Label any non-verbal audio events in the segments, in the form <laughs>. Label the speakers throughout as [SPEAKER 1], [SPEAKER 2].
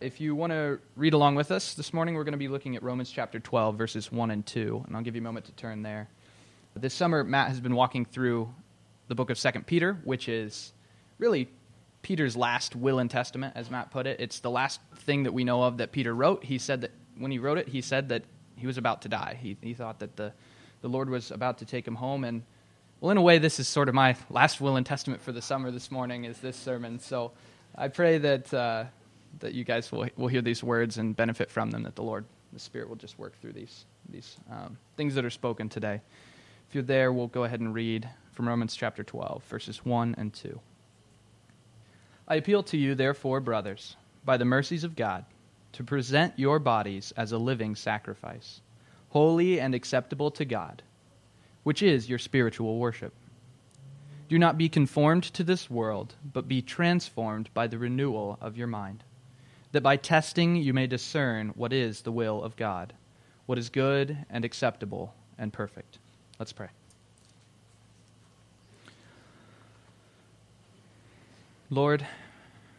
[SPEAKER 1] if you want to read along with us this morning, we're going to be looking at Romans chapter 12, verses 1 and 2, and I'll give you a moment to turn there. This summer, Matt has been walking through the book of Second Peter, which is really Peter's last will and testament, as Matt put it. It's the last thing that we know of that Peter wrote. He said that when he wrote it, he said that he was about to die. He, he thought that the, the Lord was about to take him home, and well, in a way, this is sort of my last will and testament for the summer this morning, is this sermon. So I pray that, uh, that you guys will, will hear these words and benefit from them, that the Lord, the Spirit, will just work through these, these um, things that are spoken today. If you're there, we'll go ahead and read from Romans chapter 12, verses 1 and 2. I appeal to you, therefore, brothers, by the mercies of God, to present your bodies as a living sacrifice, holy and acceptable to God which is your spiritual worship. Do not be conformed to this world, but be transformed by the renewal of your mind, that by testing you may discern what is the will of God, what is good and acceptable and perfect. Let's pray. Lord,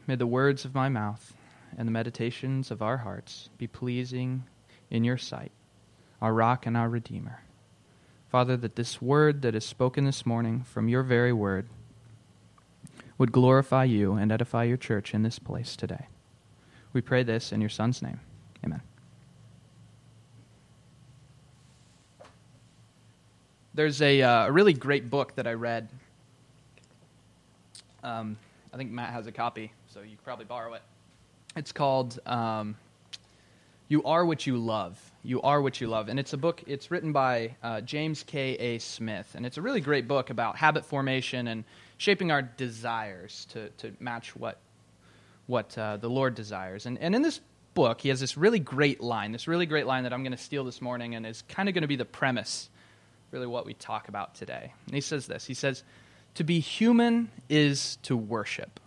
[SPEAKER 1] may the words of my mouth and the meditations of our hearts be pleasing in your sight, our rock and our redeemer. Father, that this word that is spoken this morning from your very word would glorify you and edify your church in this place today. We pray this in your Son's name. Amen. There's a, uh, a really great book that I read. Um, I think Matt has a copy, so you could probably borrow it. It's called um, You Are What You Love you Are What You Love. And it's a book, it's written by uh, James K.A. Smith. And it's a really great book about habit formation and shaping our desires to, to match what, what uh, the Lord desires. And, and in this book, he has this really great line, this really great line that I'm going to steal this morning and is kind of going to be the premise, really, what we talk about today. And he says this He says, To be human is to worship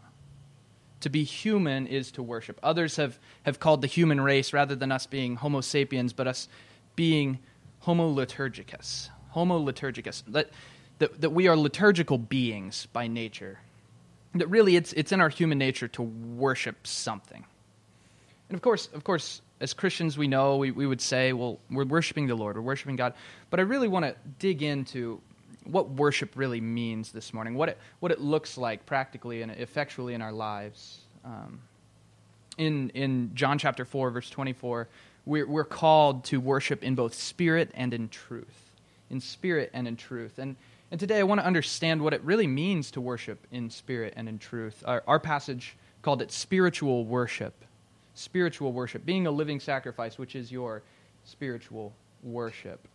[SPEAKER 1] to be human is to worship. Others have, have called the human race, rather than us being Homo sapiens, but us being Homo liturgicus. Homo liturgicus. That, that, that we are liturgical beings by nature. That really it's, it's in our human nature to worship something. And of course, of course, as Christians, we know, we, we would say, well, we're worshiping the Lord, we're worshiping God. But I really want to dig into what worship really means this morning, what it, what it looks like practically and effectually in our lives. Um, in, in John chapter 4, verse 24, we're, we're called to worship in both spirit and in truth. In spirit and in truth. And, and today I want to understand what it really means to worship in spirit and in truth. Our, our passage called it spiritual worship. Spiritual worship, being a living sacrifice, which is your spiritual worship.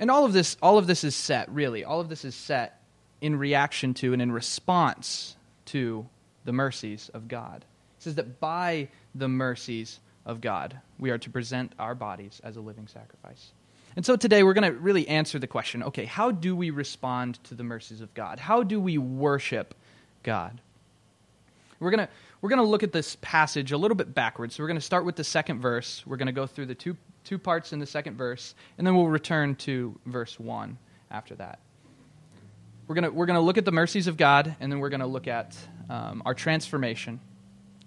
[SPEAKER 1] And all of this, all of this is set, really. All of this is set in reaction to and in response to the mercies of God. It says that by the mercies of God, we are to present our bodies as a living sacrifice. And so today we're going to really answer the question okay, how do we respond to the mercies of God? How do we worship God? We're going to, we're going to look at this passage a little bit backwards. So we're going to start with the second verse. We're going to go through the two two parts in the second verse, and then we'll return to verse 1 after that. We're going to we're gonna look at the mercies of God, and then we're going to look at um, our transformation.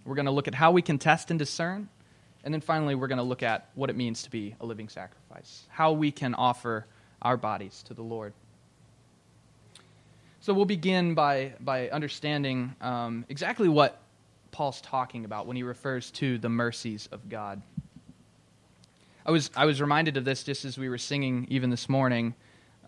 [SPEAKER 1] We're going to look at how we can test and discern, and then finally, we're going to look at what it means to be a living sacrifice, how we can offer our bodies to the Lord. So we'll begin by, by understanding um, exactly what Paul's talking about when he refers to the mercies of God. I was, I was reminded of this just as we were singing even this morning.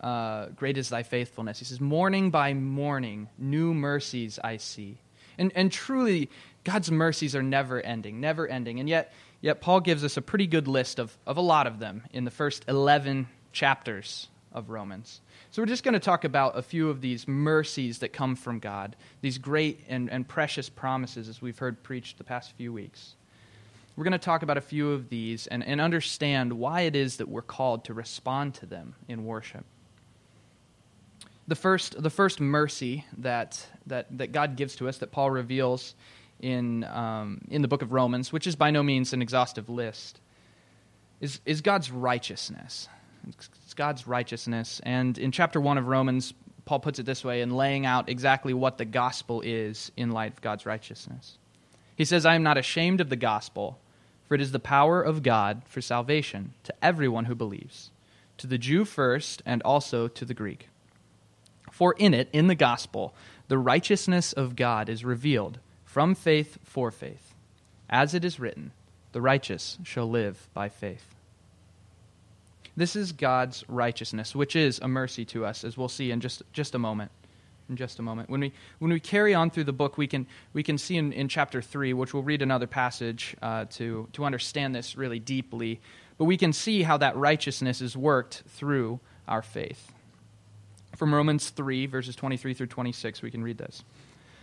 [SPEAKER 1] Uh, Great is thy faithfulness. He says, Morning by morning, new mercies I see. And, and truly, God's mercies are never ending, never ending. And yet, yet Paul gives us a pretty good list of, of a lot of them in the first 11 chapters of Romans. So we're just going to talk about a few of these mercies that come from God, these great and, and precious promises as we've heard preached the past few weeks. We're going to talk about a few of these and, and understand why it is that we're called to respond to them in worship. The first, the first mercy that, that, that God gives to us, that Paul reveals in, um, in the book of Romans, which is by no means an exhaustive list, is, is God's righteousness. It's God's righteousness. And in chapter 1 of Romans, Paul puts it this way in laying out exactly what the gospel is in light of God's righteousness. He says, I am not ashamed of the gospel, for it is the power of God for salvation to everyone who believes, to the Jew first, and also to the Greek. For in it, in the gospel, the righteousness of God is revealed from faith for faith. As it is written, the righteous shall live by faith. This is God's righteousness, which is a mercy to us, as we'll see in just, just a moment in just a moment. When we, when we carry on through the book, we can, we can see in, in chapter 3, which we'll read another passage uh, to, to understand this really deeply, but we can see how that righteousness is worked through our faith. From Romans 3, verses 23 through 26, we can read this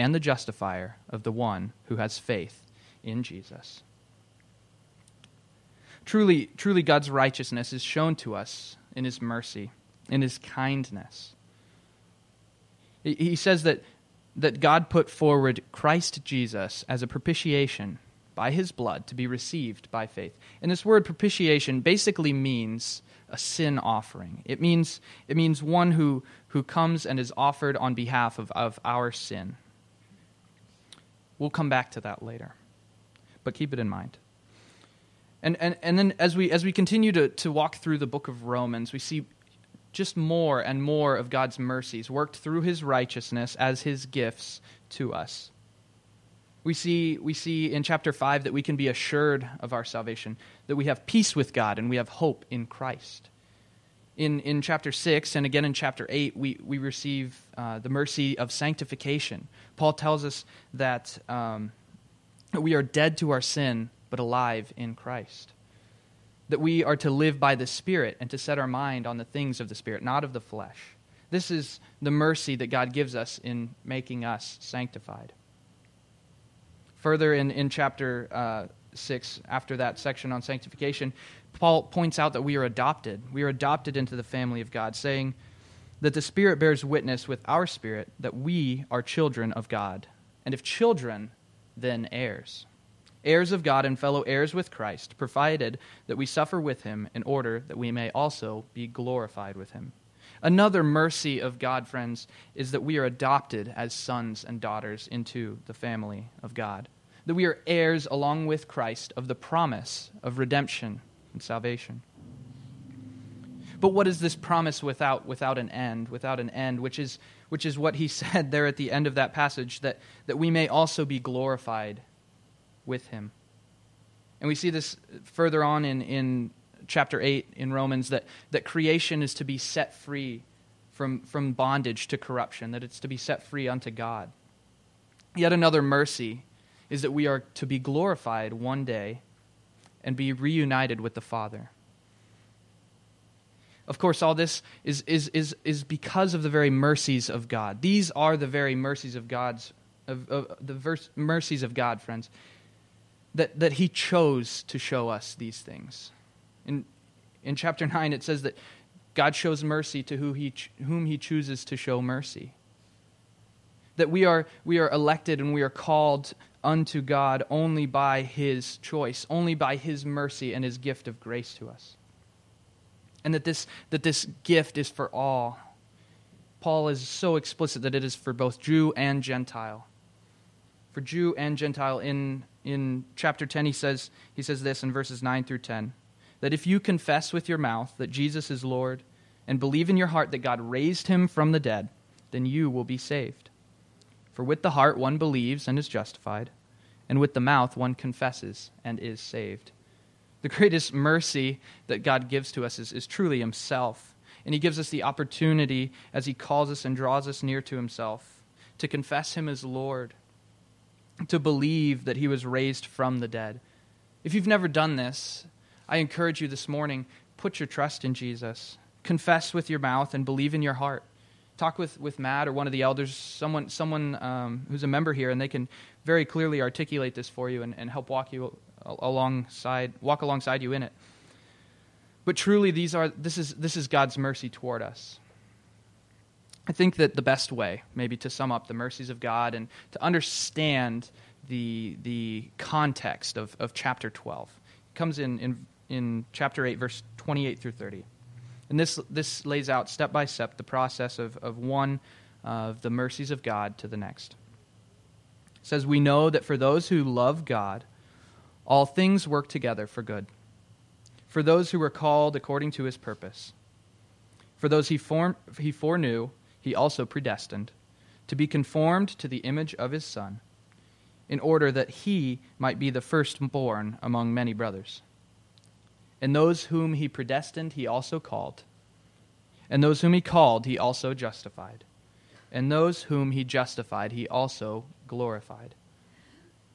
[SPEAKER 1] and the justifier of the one who has faith in Jesus. Truly, truly God's righteousness is shown to us in his mercy, in his kindness. He says that that God put forward Christ Jesus as a propitiation by his blood to be received by faith. And this word propitiation basically means a sin offering. It means, it means one who, who comes and is offered on behalf of, of our sin. We'll come back to that later, but keep it in mind. And, and, and then as we, as we continue to, to walk through the book of Romans, we see just more and more of God's mercies worked through his righteousness as his gifts to us. We see, we see in chapter 5 that we can be assured of our salvation, that we have peace with God and we have hope in Christ. In, in chapter 6 and again in chapter 8, we, we receive uh, the mercy of sanctification. Paul tells us that um, we are dead to our sin, but alive in Christ that we are to live by the Spirit and to set our mind on the things of the Spirit, not of the flesh. This is the mercy that God gives us in making us sanctified. Further in, in chapter uh, 6, after that section on sanctification, Paul points out that we are adopted. We are adopted into the family of God, saying that the Spirit bears witness with our spirit that we are children of God. And if children, then heirs heirs of God and fellow heirs with Christ, provided that we suffer with him in order that we may also be glorified with him. Another mercy of God, friends, is that we are adopted as sons and daughters into the family of God. That we are heirs along with Christ of the promise of redemption and salvation. But what is this promise without, without an end, without an end, which is, which is what he <laughs> said there at the end of that passage, that, that we may also be glorified with him. And we see this further on in, in chapter 8 in Romans that, that creation is to be set free from, from bondage to corruption, that it's to be set free unto God. Yet another mercy is that we are to be glorified one day and be reunited with the Father. Of course, all this is, is, is, is because of the very mercies of God. These are the very mercies of God's, of, of the verse, mercies of God, friends that, that he chose to show us these things. In, in chapter 9, it says that God shows mercy to who he, whom he chooses to show mercy. That we are, we are elected and we are called unto God only by his choice, only by his mercy and his gift of grace to us. And that this, that this gift is for all. Paul is so explicit that it is for both Jew and Gentile. For Jew and Gentile in in chapter 10 he says he says this in verses 9 through 10 that if you confess with your mouth that Jesus is Lord and believe in your heart that God raised him from the dead then you will be saved for with the heart one believes and is justified and with the mouth one confesses and is saved the greatest mercy that God gives to us is, is truly himself and he gives us the opportunity as he calls us and draws us near to himself to confess him as Lord to believe that he was raised from the dead. If you've never done this, I encourage you this morning put your trust in Jesus. Confess with your mouth and believe in your heart. Talk with, with Matt or one of the elders, someone, someone um, who's a member here, and they can very clearly articulate this for you and, and help walk you alongside, walk alongside you in it. But truly, these are, this, is, this is God's mercy toward us. I think that the best way, maybe to sum up the mercies of God and to understand the, the context of, of chapter 12, comes in, in, in chapter 8, verse 28 through 30. And this, this lays out step by step the process of, of one of the mercies of God to the next. It says, We know that for those who love God, all things work together for good. For those who are called according to his purpose. For those he, form, he foreknew, he also predestined to be conformed to the image of his Son, in order that he might be the firstborn among many brothers. And those whom he predestined, he also called. And those whom he called, he also justified. And those whom he justified, he also glorified.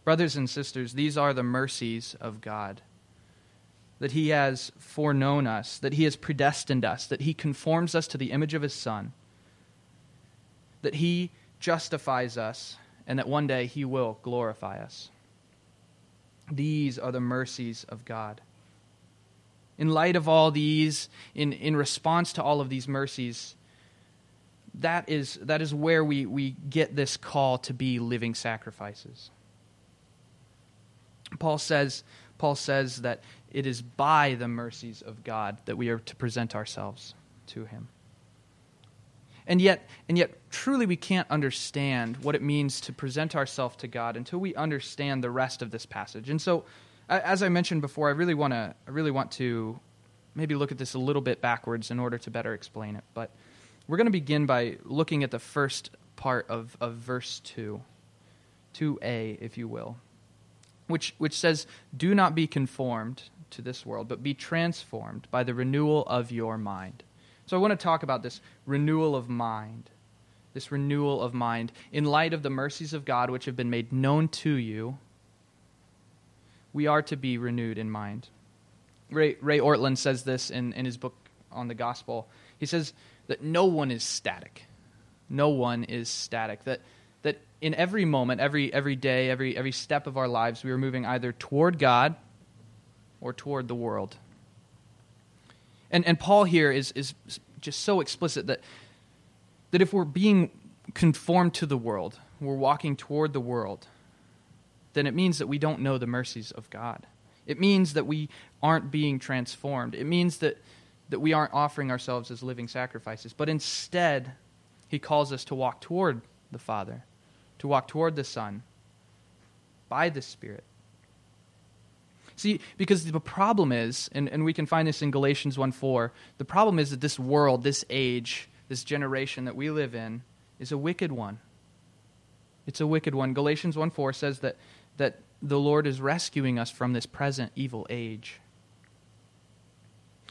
[SPEAKER 1] Brothers and sisters, these are the mercies of God. That he has foreknown us, that he has predestined us, that he conforms us to the image of his Son, that he justifies us, and that one day he will glorify us. These are the mercies of God. In light of all these, in, in response to all of these mercies, that is, that is where we, we get this call to be living sacrifices. Paul says, Paul says that it is by the mercies of God that we are to present ourselves to him. And yet, and yet truly we can't understand what it means to present ourselves to God until we understand the rest of this passage. And so as I mentioned before, I really want to I really want to maybe look at this a little bit backwards in order to better explain it. But we're going to begin by looking at the first part of, of verse 2, 2a, if you will, which, which says, Do not be conformed to this world, but be transformed by the renewal of your mind. So I want to talk about this renewal of mind. This renewal of mind in light of the mercies of God which have been made known to you we are to be renewed in mind. Ray, Ray Ortlund says this in, in his book on the gospel. He says that no one is static. No one is static. That, that in every moment, every, every day, every, every step of our lives, we are moving either toward God or toward the world. And, and Paul here is, is just so explicit that, that if we're being conformed to the world, we're walking toward the world, then it means that we don't know the mercies of God. It means that we aren't being transformed. It means that, that we aren't offering ourselves as living sacrifices. But instead, he calls us to walk toward the Father, to walk toward the Son by the Spirit. See, because the problem is, and, and we can find this in Galatians 1 4, the problem is that this world, this age, this generation that we live in, is a wicked one. It's a wicked one. Galatians 1 4 says that that the Lord is rescuing us from this present evil age.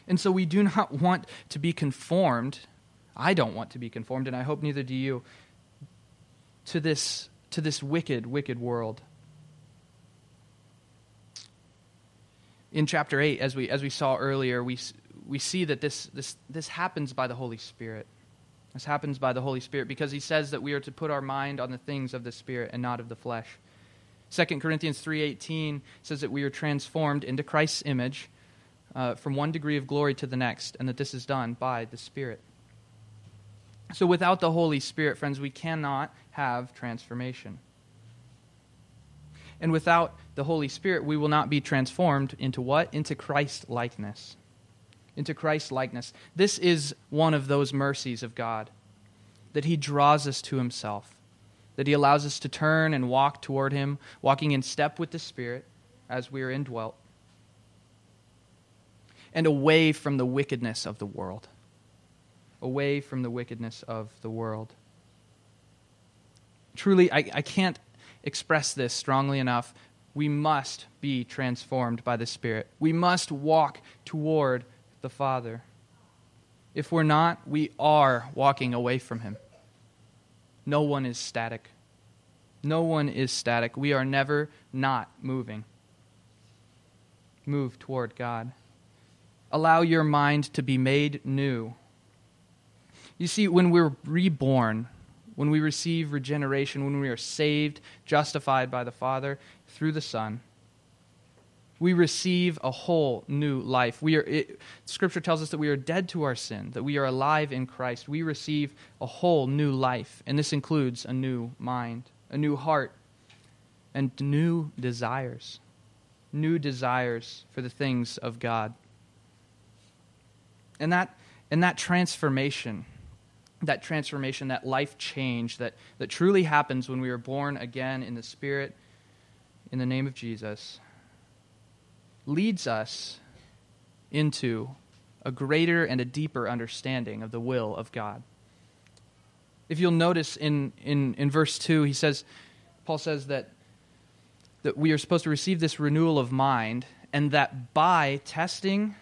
[SPEAKER 1] And so we do not <laughs> want to be conformed. I don't want to be conformed, and I hope neither do you, to this, to this wicked, wicked world. In chapter 8, as we, as we saw earlier, we, we see that this, this, this happens by the Holy Spirit. This happens by the Holy Spirit because he says that we are to put our mind on the things of the Spirit and not of the flesh. 2 Corinthians 3.18 says that we are transformed into Christ's image uh, from one degree of glory to the next, and that this is done by the Spirit. So without the Holy Spirit, friends, we cannot have transformation. And without the Holy Spirit, we will not be transformed into what? Into Christ likeness. Into Christ likeness. This is one of those mercies of God that He draws us to Himself that He allows us to turn and walk toward Him, walking in step with the Spirit as we are indwelt, and away from the wickedness of the world. Away from the wickedness of the world. Truly, I, I can't express this strongly enough. We must be transformed by the Spirit. We must walk toward the Father. If we're not, we are walking away from Him. No one is static. No one is static. We are never not moving. Move toward God. Allow your mind to be made new. You see, when we're reborn, when we receive regeneration, when we are saved, justified by the Father through the Son, We receive a whole new life. We are, it, scripture tells us that we are dead to our sin, that we are alive in Christ. We receive a whole new life, and this includes a new mind, a new heart, and new desires. New desires for the things of God. And that, and that transformation, that transformation, that life change that, that truly happens when we are born again in the Spirit, in the name of Jesus, leads us into a greater and a deeper understanding of the will of God. If you'll notice in, in, in verse 2, he says, Paul says that, that we are supposed to receive this renewal of mind, and that by testing,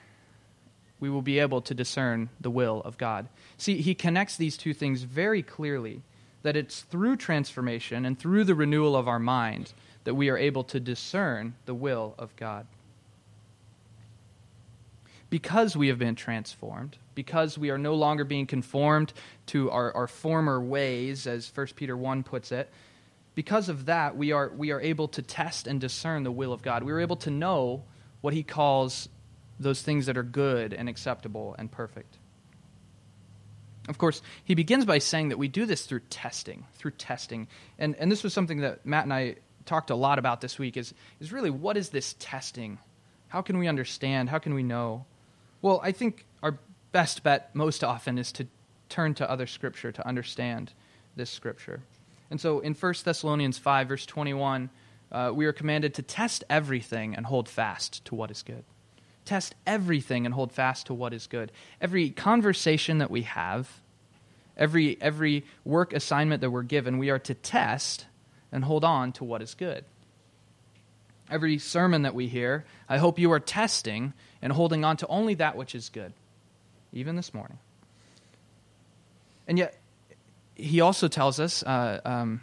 [SPEAKER 1] we will be able to discern the will of God. See, he connects these two things very clearly that it's through transformation and through the renewal of our mind that we are able to discern the will of God because we have been transformed, because we are no longer being conformed to our, our former ways, as 1 Peter 1 puts it, because of that, we are, we are able to test and discern the will of God. We are able to know what he calls those things that are good and acceptable and perfect. Of course, he begins by saying that we do this through testing, through testing. And, and this was something that Matt and I talked a lot about this week is, is really what is this testing? How can we understand? How can we know? Well, I think our best bet most often is to turn to other scripture to understand this scripture. And so in 1 Thessalonians 5, verse 21, uh, we are commanded to test everything and hold fast to what is good. Test everything and hold fast to what is good. Every conversation that we have, every, every work assignment that we're given, we are to test and hold on to what is good. Every sermon that we hear, I hope you are testing and holding on to only that which is good, even this morning. And yet, he also tells us uh, um,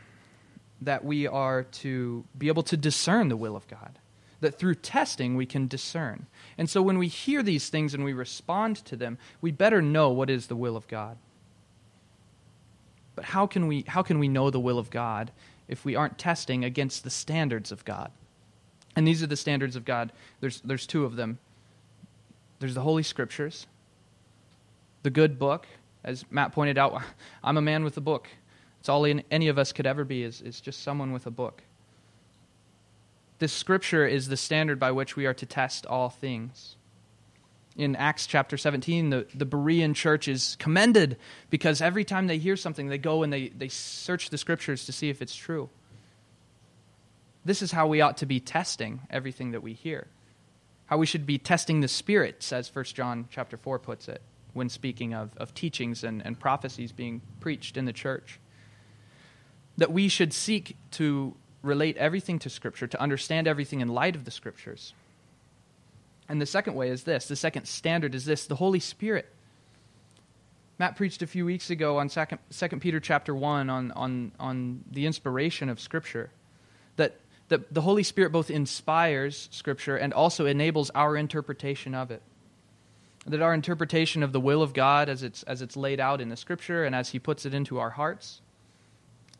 [SPEAKER 1] that we are to be able to discern the will of God, that through testing we can discern. And so when we hear these things and we respond to them, we better know what is the will of God. But how can we, how can we know the will of God if we aren't testing against the standards of God? And these are the standards of God. There's, there's two of them there's the Holy Scriptures, the good book. As Matt pointed out, <laughs> I'm a man with a book. It's all any of us could ever be is, is just someone with a book. This scripture is the standard by which we are to test all things. In Acts chapter 17, the, the Berean church is commended because every time they hear something, they go and they, they search the scriptures to see if it's true. This is how we ought to be testing everything that we hear how we should be testing the spirits, as 1 John chapter 4 puts it, when speaking of, of teachings and, and prophecies being preached in the church. That we should seek to relate everything to Scripture, to understand everything in light of the Scriptures. And the second way is this the second standard is this the Holy Spirit. Matt preached a few weeks ago on 2 Peter chapter 1 on, on, on the inspiration of Scripture. That the Holy Spirit both inspires Scripture and also enables our interpretation of it. That our interpretation of the will of God as it's, as it's laid out in the Scripture and as He puts it into our hearts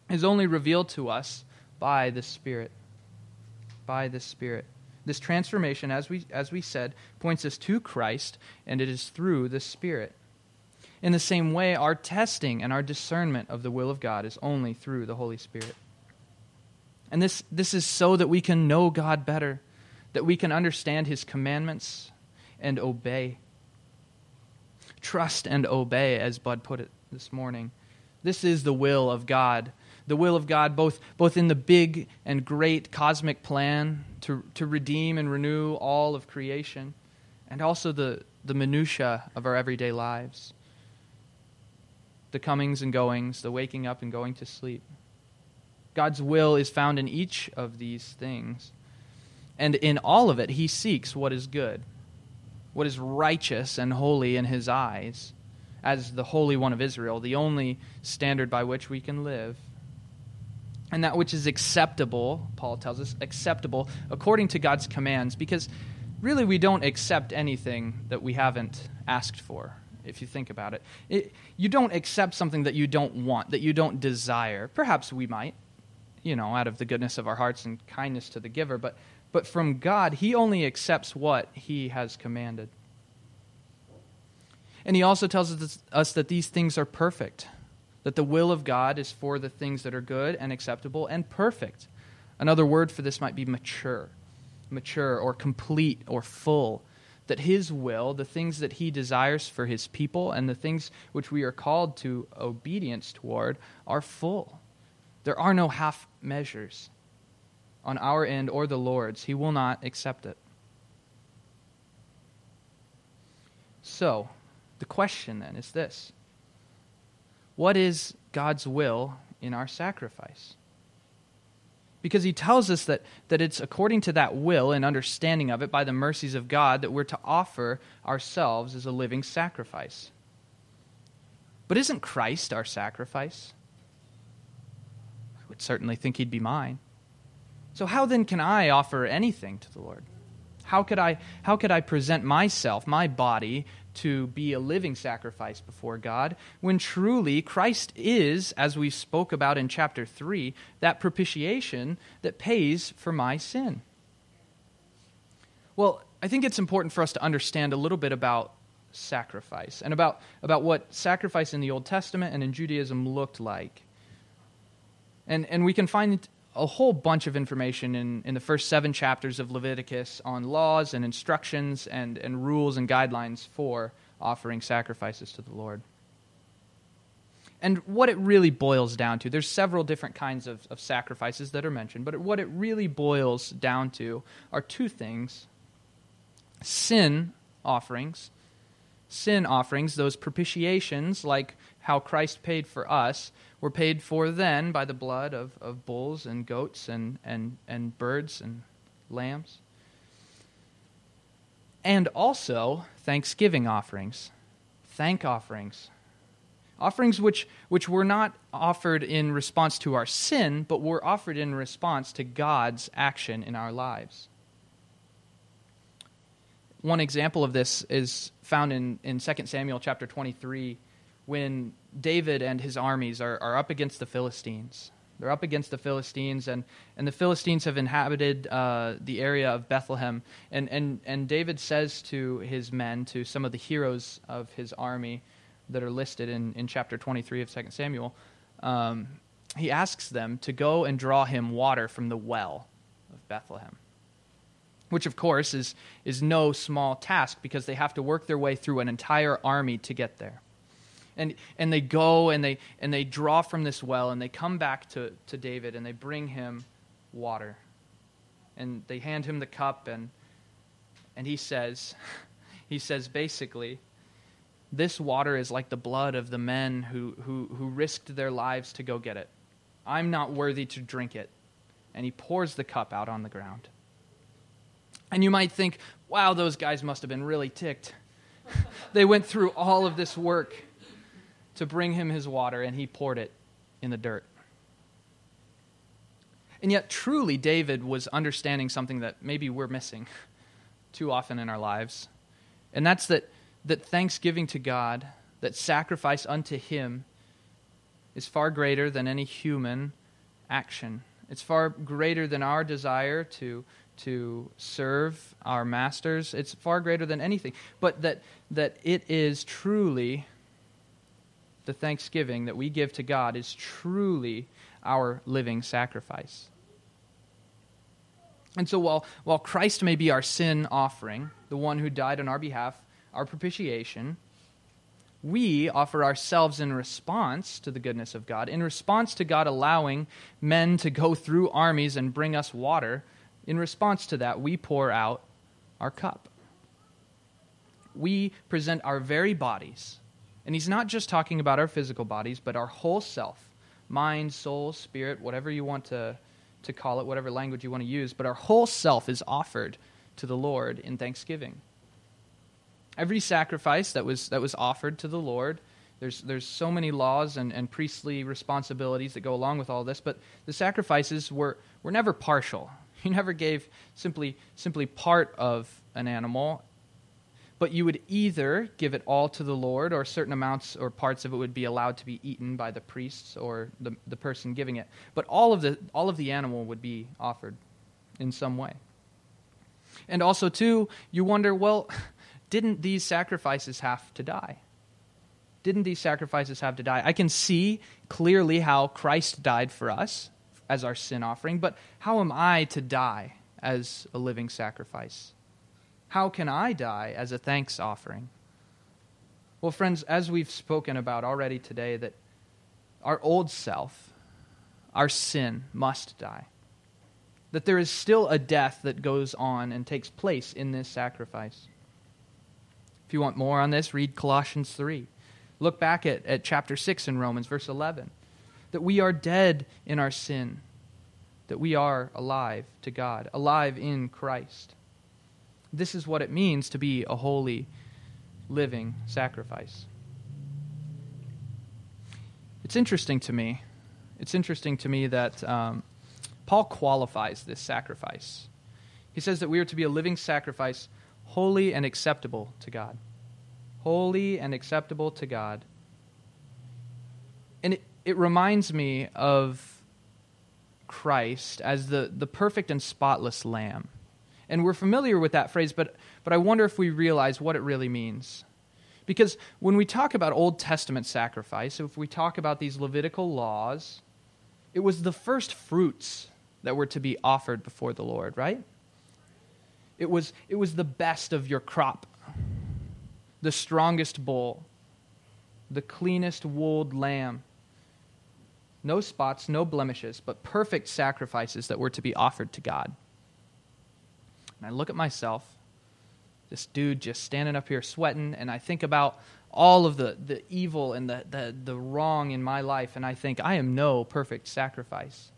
[SPEAKER 1] is only revealed to us by the Spirit. By the Spirit. This transformation, as we, as we said, points us to Christ, and it is through the Spirit. In the same way, our testing and our discernment of the will of God is only through the Holy Spirit. And this, this is so that we can know God better, that we can understand His commandments and obey. Trust and obey, as Bud put it this morning. This is the will of God. The will of God, both, both in the big and great cosmic plan to, to redeem and renew all of creation, and also the, the minutiae of our everyday lives the comings and goings, the waking up and going to sleep. God's will is found in each of these things. And in all of it, he seeks what is good, what is righteous and holy in his eyes, as the Holy One of Israel, the only standard by which we can live. And that which is acceptable, Paul tells us, acceptable according to God's commands, because really we don't accept anything that we haven't asked for, if you think about it. it. You don't accept something that you don't want, that you don't desire. Perhaps we might you know, out of the goodness of our hearts and kindness to the giver. But, But from God, he only accepts what he has commanded. And he also tells us that these things are perfect, that the will of God is for the things that are good and acceptable and perfect. Another word for this might be mature, mature or complete or full. That his will, the things that he desires for his people, and the things which we are called to obedience toward, are full. There are no half measures on our end or the Lord's. He will not accept it. So, the question then is this What is God's will in our sacrifice? Because he tells us that, that it's according to that will and understanding of it by the mercies of God that we're to offer ourselves as a living sacrifice. But isn't Christ our sacrifice? Certainly think he'd be mine. So, how then can I offer anything to the Lord? How could I, how could I present myself, my body, to be a living sacrifice before God, when truly Christ is, as we spoke about in chapter 3, that propitiation that pays for my sin. Well, I think it's important for us to understand a little bit about sacrifice and about, about what sacrifice in the Old Testament and in Judaism looked like. And, and we can find a whole bunch of information in, in the first seven chapters of Leviticus on laws and instructions and, and rules and guidelines for offering sacrifices to the Lord. And what it really boils down to, there's several different kinds of, of sacrifices that are mentioned, but what it really boils down to are two things sin offerings, sin offerings, those propitiations, like how Christ paid for us, were paid for then by the blood of, of bulls and goats and, and, and birds and lambs. And also thanksgiving offerings, thank offerings. Offerings which, which were not offered in response to our sin, but were offered in response to God's action in our lives. One example of this is found in, in 2 Samuel chapter 23 when David and his armies are, are up against the Philistines. They're up against the Philistines, and, and the Philistines have inhabited uh, the area of Bethlehem. And, and, and David says to his men, to some of the heroes of his army that are listed in, in chapter 23 of 2 Samuel, um, he asks them to go and draw him water from the well of Bethlehem. Which, of course, is, is no small task because they have to work their way through an entire army to get there and, and they go and they, and they draw from this well and they come back to, to David and they bring him water. And they hand him the cup and, and he says, <laughs> he says basically, this water is like the blood of the men who, who, who risked their lives to go get it. I'm not worthy to drink it. And he pours the cup out on the ground. And you might think, wow, those guys must have been really ticked. they went through all of this work to bring him his water, and he poured it in the dirt. And yet, truly, David was understanding something that maybe we're missing <laughs> too often in our lives. And that's that, that thanksgiving to God, that sacrifice unto Him, is far greater than any human action. It's far greater than our desire to, to serve our masters. It's far greater than anything. But that, that it is truly the thanksgiving that we give to God is truly our living sacrifice. And so while, while Christ may be our sin offering, the one who died on our behalf, our propitiation, we offer ourselves in response to the goodness of God, in response to God allowing men to go through armies and bring us water. In response to that, we pour out our cup. We present our very bodies and he's not just talking about our physical bodies, but our whole self mind, soul, spirit, whatever you want to, to call it, whatever language you want to use. But our whole self is offered to the Lord in thanksgiving. Every sacrifice that was, that was offered to the Lord, there's, there's so many laws and, and priestly responsibilities that go along with all this, but the sacrifices were, were never partial. <laughs> He never gave simply, simply part of an animal but you would either give it all to the Lord, or certain amounts or parts of it would be allowed to be eaten by the priests or the, the person giving it. But all of, the, all of the animal would be offered in some way. And also, too, you wonder well, <laughs> didn't these sacrifices have to die? Didn't these sacrifices have to die? I can see clearly how Christ died for us as our sin offering, but how am I to die as a living sacrifice? How can I die as a thanks offering? Well, friends, as we've spoken about already today, that our old self, our sin, must die. That there is still a death that goes on and takes place in this sacrifice. If you want more on this, read Colossians 3. Look back at, at chapter 6 in Romans, verse 11. That we are dead in our sin, that we are alive to God, alive in Christ. This is what it means to be a holy, living sacrifice. It's interesting to me. It's interesting to me that um, Paul qualifies this sacrifice. He says that we are to be a living sacrifice, holy and acceptable to God holy and acceptable to God. And it, it reminds me of Christ as the, the perfect and spotless lamb. And we're familiar with that phrase, but, but I wonder if we realize what it really means. Because when we talk about Old Testament sacrifice, if we talk about these Levitical laws, it was the first fruits that were to be offered before the Lord, right? It was, it was the best of your crop the strongest bull, the cleanest wooled lamb. No spots, no blemishes, but perfect sacrifices that were to be offered to God. And I look at myself, this dude just standing up here sweating, and I think about all of the, the evil and the, the, the wrong in my life, and I think, I am no perfect sacrifice.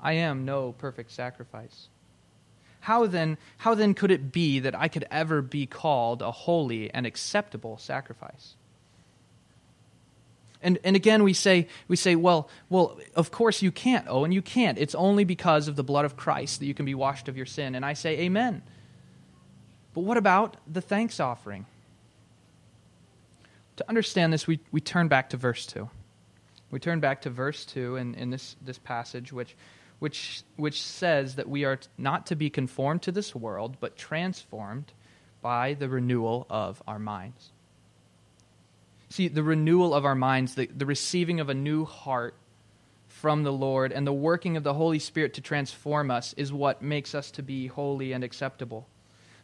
[SPEAKER 1] I am no perfect sacrifice how then, how then could it be that I could ever be called a holy and acceptable sacrifice? And, and again, we say, we say well, well, of course you can't, Owen, you can't. It's only because of the blood of Christ that you can be washed of your sin. And I say, Amen. But what about the thanks offering? To understand this, we, we turn back to verse 2. We turn back to verse 2 in, in this, this passage, which which, which says that we are not to be conformed to this world, but transformed by the renewal of our minds. See, the renewal of our minds, the, the receiving of a new heart from the Lord, and the working of the Holy Spirit to transform us is what makes us to be holy and acceptable.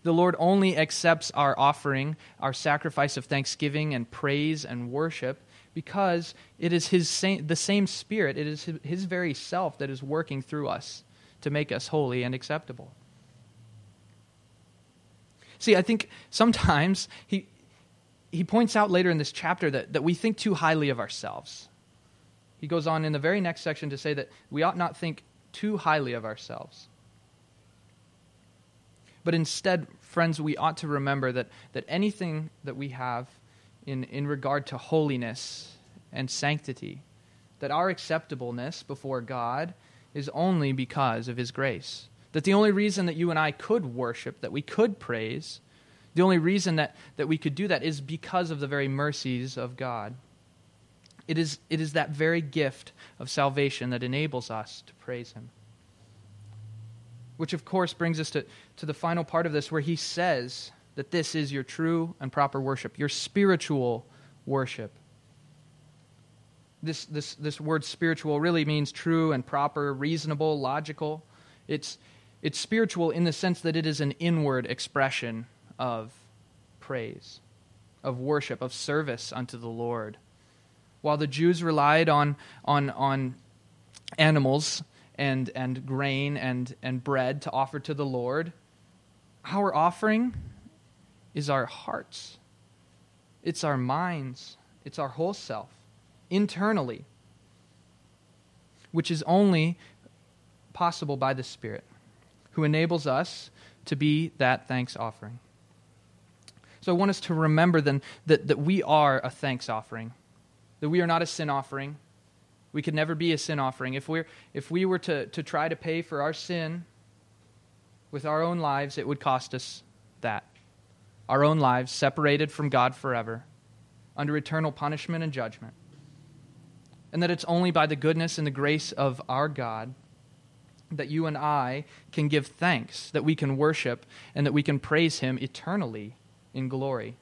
[SPEAKER 1] The Lord only accepts our offering, our sacrifice of thanksgiving and praise and worship, because it is his same, the same Spirit, it is his, his very self that is working through us to make us holy and acceptable. See, I think sometimes <laughs> he, he points out later in this chapter that, that we think too highly of ourselves. He goes on in the very next section to say that we ought not think too highly of ourselves. But instead, friends, we ought to remember that, that anything that we have in, in regard to holiness and sanctity, that our acceptableness before God is only because of His grace. That the only reason that you and I could worship, that we could praise, the only reason that, that we could do that is because of the very mercies of God. It is, it is that very gift of salvation that enables us to praise Him. Which, of course, brings us to, to the final part of this where He says that this is your true and proper worship, your spiritual worship. This, this, this word spiritual really means true and proper, reasonable, logical. It's, it's spiritual in the sense that it is an inward expression of praise, of worship, of service unto the Lord. While the Jews relied on, on, on animals and, and grain and, and bread to offer to the Lord, our offering is our hearts, it's our minds, it's our whole self, internally, which is only possible by the Spirit, who enables us to be that thanks offering. So I want us to remember then that, that we are a thanks offering, that we are not a sin offering. We could never be a sin offering. If, we're, if we were to, to try to pay for our sin with our own lives, it would cost us that our own lives separated from God forever, under eternal punishment and judgment. And that it's only by the goodness and the grace of our God that you and I can give thanks, that we can worship, and that we can praise Him eternally in glory.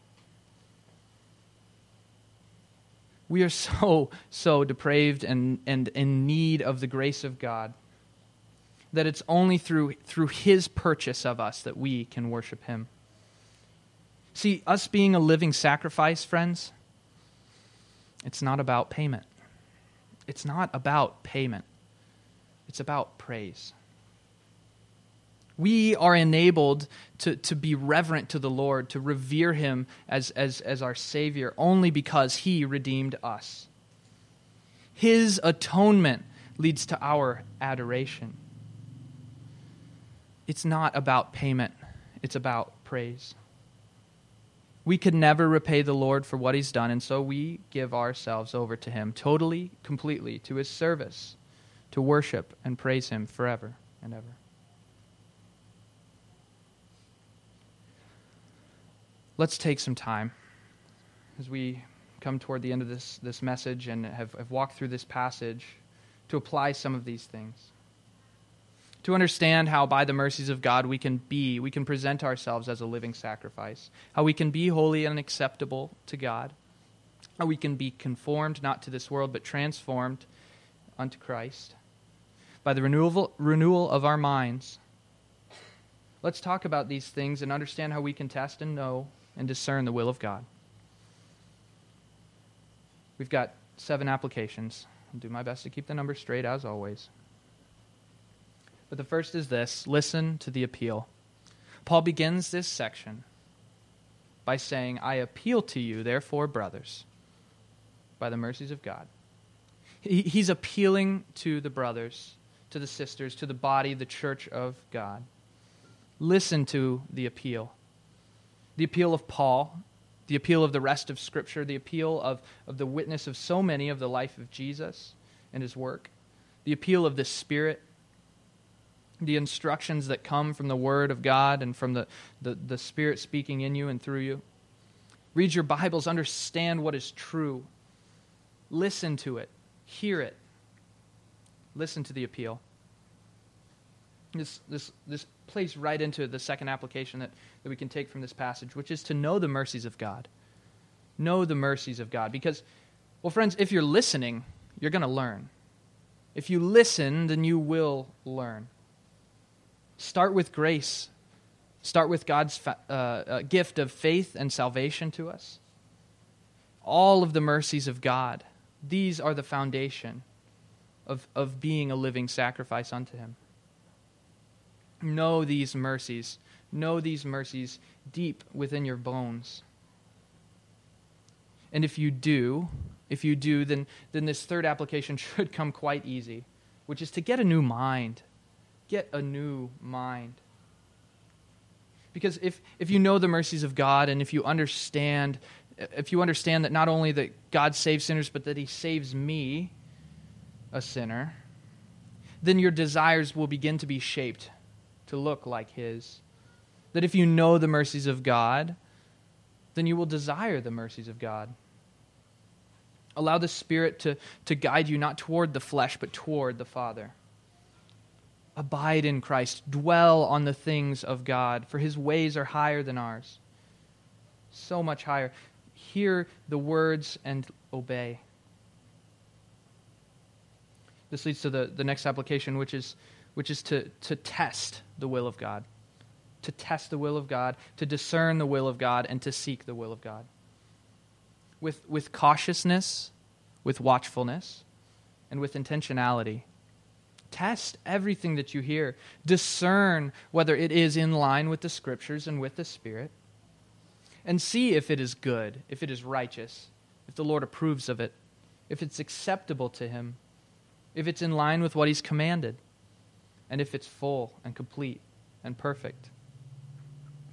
[SPEAKER 1] We are <laughs> so, so depraved and, and in need of the grace of God that it's only through, through His purchase of us that we can worship Him. See, us being a living sacrifice, friends, it's not about payment. It's not about payment. It's about praise. We are enabled to, to be reverent to the Lord, to revere Him as, as, as our Savior, only because He redeemed us. His atonement leads to our adoration. It's not about payment, it's about praise. We could never repay the Lord for what He's done, and so we give ourselves over to Him totally, completely, to His service, to worship and praise Him forever and ever. Let's take some time as we come toward the end of this, this message and have, have walked through this passage to apply some of these things. To understand how by the mercies of God we can be, we can present ourselves as a living sacrifice, how we can be holy and acceptable to God, how we can be conformed not to this world but transformed unto Christ. By the renewal, renewal of our minds. Let's talk about these things and understand how we can test and know and discern the will of God. We've got seven applications. I'll do my best to keep the numbers straight as always. But the first is this listen to the appeal. Paul begins this section by saying, I appeal to you, therefore, brothers, by the mercies of God. He's appealing to the brothers, to the sisters, to the body, the church of God. Listen to the appeal. The appeal of Paul, the appeal of the rest of Scripture, the appeal of, of the witness of so many of the life of Jesus and his work, the appeal of the Spirit the instructions that come from the Word of God and from the, the, the, Spirit speaking in you and through you. Read your Bibles, understand what is true. Listen to it, hear it. Listen to the appeal. This, this, this plays right into the second application that, that we can take from this passage, which is to know the mercies of God. Know the mercies of God. Because, well, friends, if you're listening, you're going to learn. If you listen, then you will learn. Start with grace. Start with God's fa- uh, uh, gift of faith and salvation to us. All of the mercies of God, these are the foundation of, of being a living sacrifice unto Him. Know these mercies. Know these mercies deep within your bones. And if you do, if you do, then, then this third application <laughs> should come quite easy, which is to get a new mind get a new mind. Because if, if you know the mercies of God and if you understand if you understand that not only that God saves sinners but that he saves me a sinner, then your desires will begin to be shaped to look like his. That if you know the mercies of God, then you will desire the mercies of God. Allow the Spirit to, to guide you not toward the flesh, but toward the Father. Abide in Christ. Dwell on the things of God, for his ways are higher than ours. So much higher. Hear the words and obey. This leads to the, the next application, which is, which is to, to test the will of God. To test the will of God, to discern the will of God, and to seek the will of God. With, with cautiousness, with watchfulness, and with intentionality Test everything that you hear. Discern whether it is in line with the Scriptures and with the Spirit. And see if it is good, if it is righteous, if the Lord approves of it, if it's acceptable to Him, if it's in line with what He's commanded, and if it's full and complete and perfect.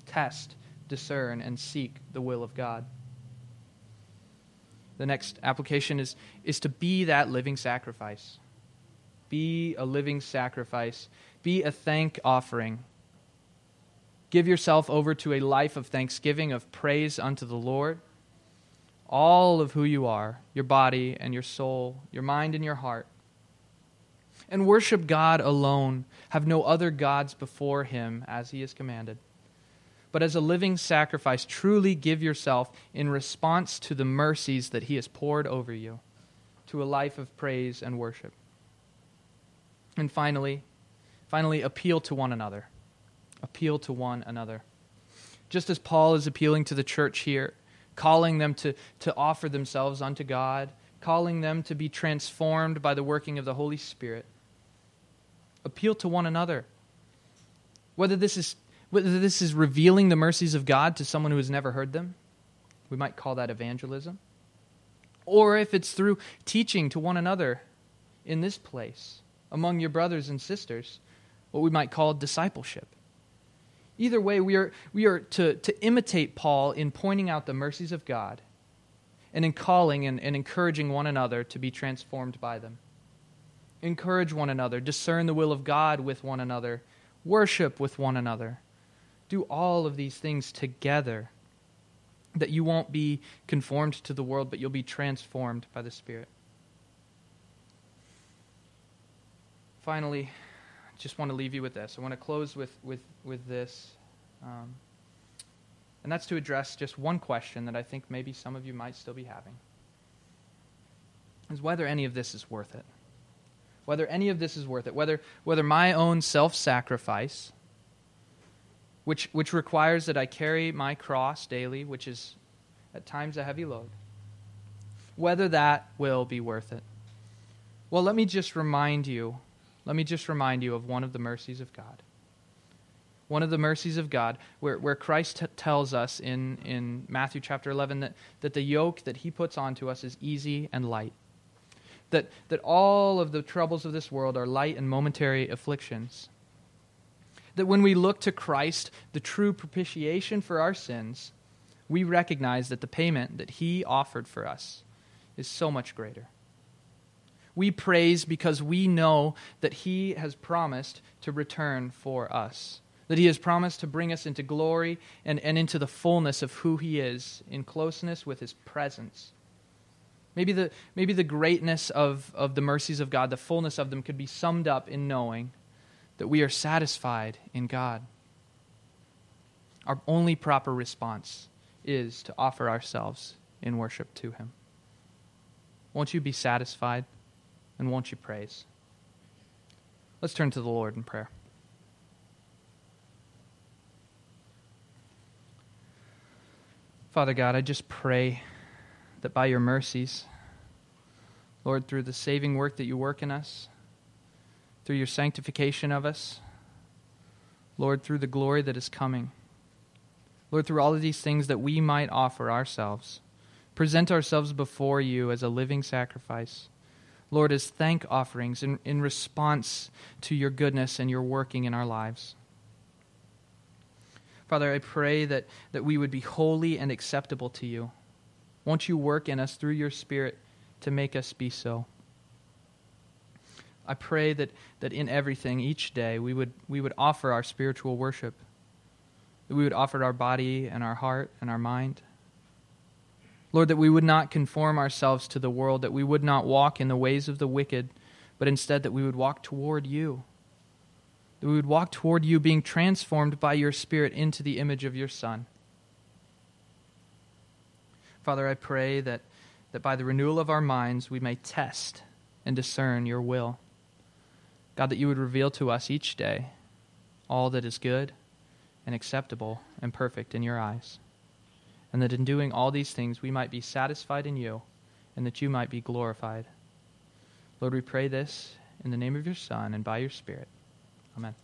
[SPEAKER 1] Test, discern, and seek the will of God. The next application is, is to be that living sacrifice. Be a living sacrifice. Be a thank offering. Give yourself over to a life of thanksgiving, of praise unto the Lord. All of who you are, your body and your soul, your mind and your heart. And worship God alone. Have no other gods before him, as he has commanded. But as a living sacrifice, truly give yourself in response to the mercies that he has poured over you, to a life of praise and worship. And finally, finally, appeal to one another. Appeal to one another. Just as Paul is appealing to the church here, calling them to, to offer themselves unto God, calling them to be transformed by the working of the Holy Spirit appeal to one another. Whether this is whether this is revealing the mercies of God to someone who has never heard them, we might call that evangelism. Or if it's through teaching to one another in this place, among your brothers and sisters, what we might call discipleship. Either way, we are, we are to, to imitate Paul in pointing out the mercies of God and in calling and, and encouraging one another to be transformed by them encourage one another, discern the will of God with one another, worship with one another. Do all of these things together that you won't be conformed to the world, but you'll be transformed by the Spirit. Finally, I just want to leave you with this. I want to close with, with, with this. Um, and that's to address just one question that I think maybe some of you might still be having is whether any of this is worth it whether any of this is worth it, whether, whether my own self sacrifice, which, which requires that I carry my cross daily, which is at times a heavy load, whether that will be worth it. Well, let me just remind you, let me just remind you of one of the mercies of God. One of the mercies of God, where, where Christ t- tells us in, in Matthew chapter 11 that, that the yoke that he puts onto us is easy and light that, that all of the troubles of this world are light and momentary afflictions. That when we look to Christ, the true propitiation for our sins, we recognize that the payment that He offered for us is so much greater. We praise because we know that He has promised to return for us, that He has promised to bring us into glory and, and into the fullness of who He is in closeness with His presence. Maybe the, maybe the greatness of, of the mercies of God, the fullness of them, could be summed up in knowing that we are satisfied in God. Our only proper response is to offer ourselves in worship to Him. Won't you be satisfied and won't you praise? Let's turn to the Lord in prayer. Father God, I just pray that by your mercies, Lord, through the saving work that you work in us, through your sanctification of us, Lord, through the glory that is coming, Lord, through all of these things that we might offer ourselves, present ourselves before you as a living sacrifice. Lord, as thank offerings in, in response to your goodness and your working in our lives. Father, I pray that, that we would be holy and acceptable to you. Won't you work in us through your Spirit to make us be so? I pray that, that in everything, each day, we would, we would offer our spiritual worship, that we would offer our body and our heart and our mind. Lord, that we would not conform ourselves to the world, that we would not walk in the ways of the wicked, but instead that we would walk toward you. That we would walk toward you, being transformed by your Spirit into the image of your Son. Father, I pray that, that by the renewal of our minds we may test and discern your will. God, that you would reveal to us each day all that is good and acceptable and perfect in your eyes. And that in doing all these things we might be satisfied in you and that you might be glorified. Lord, we pray this in the name of your Son and by your Spirit. Amen.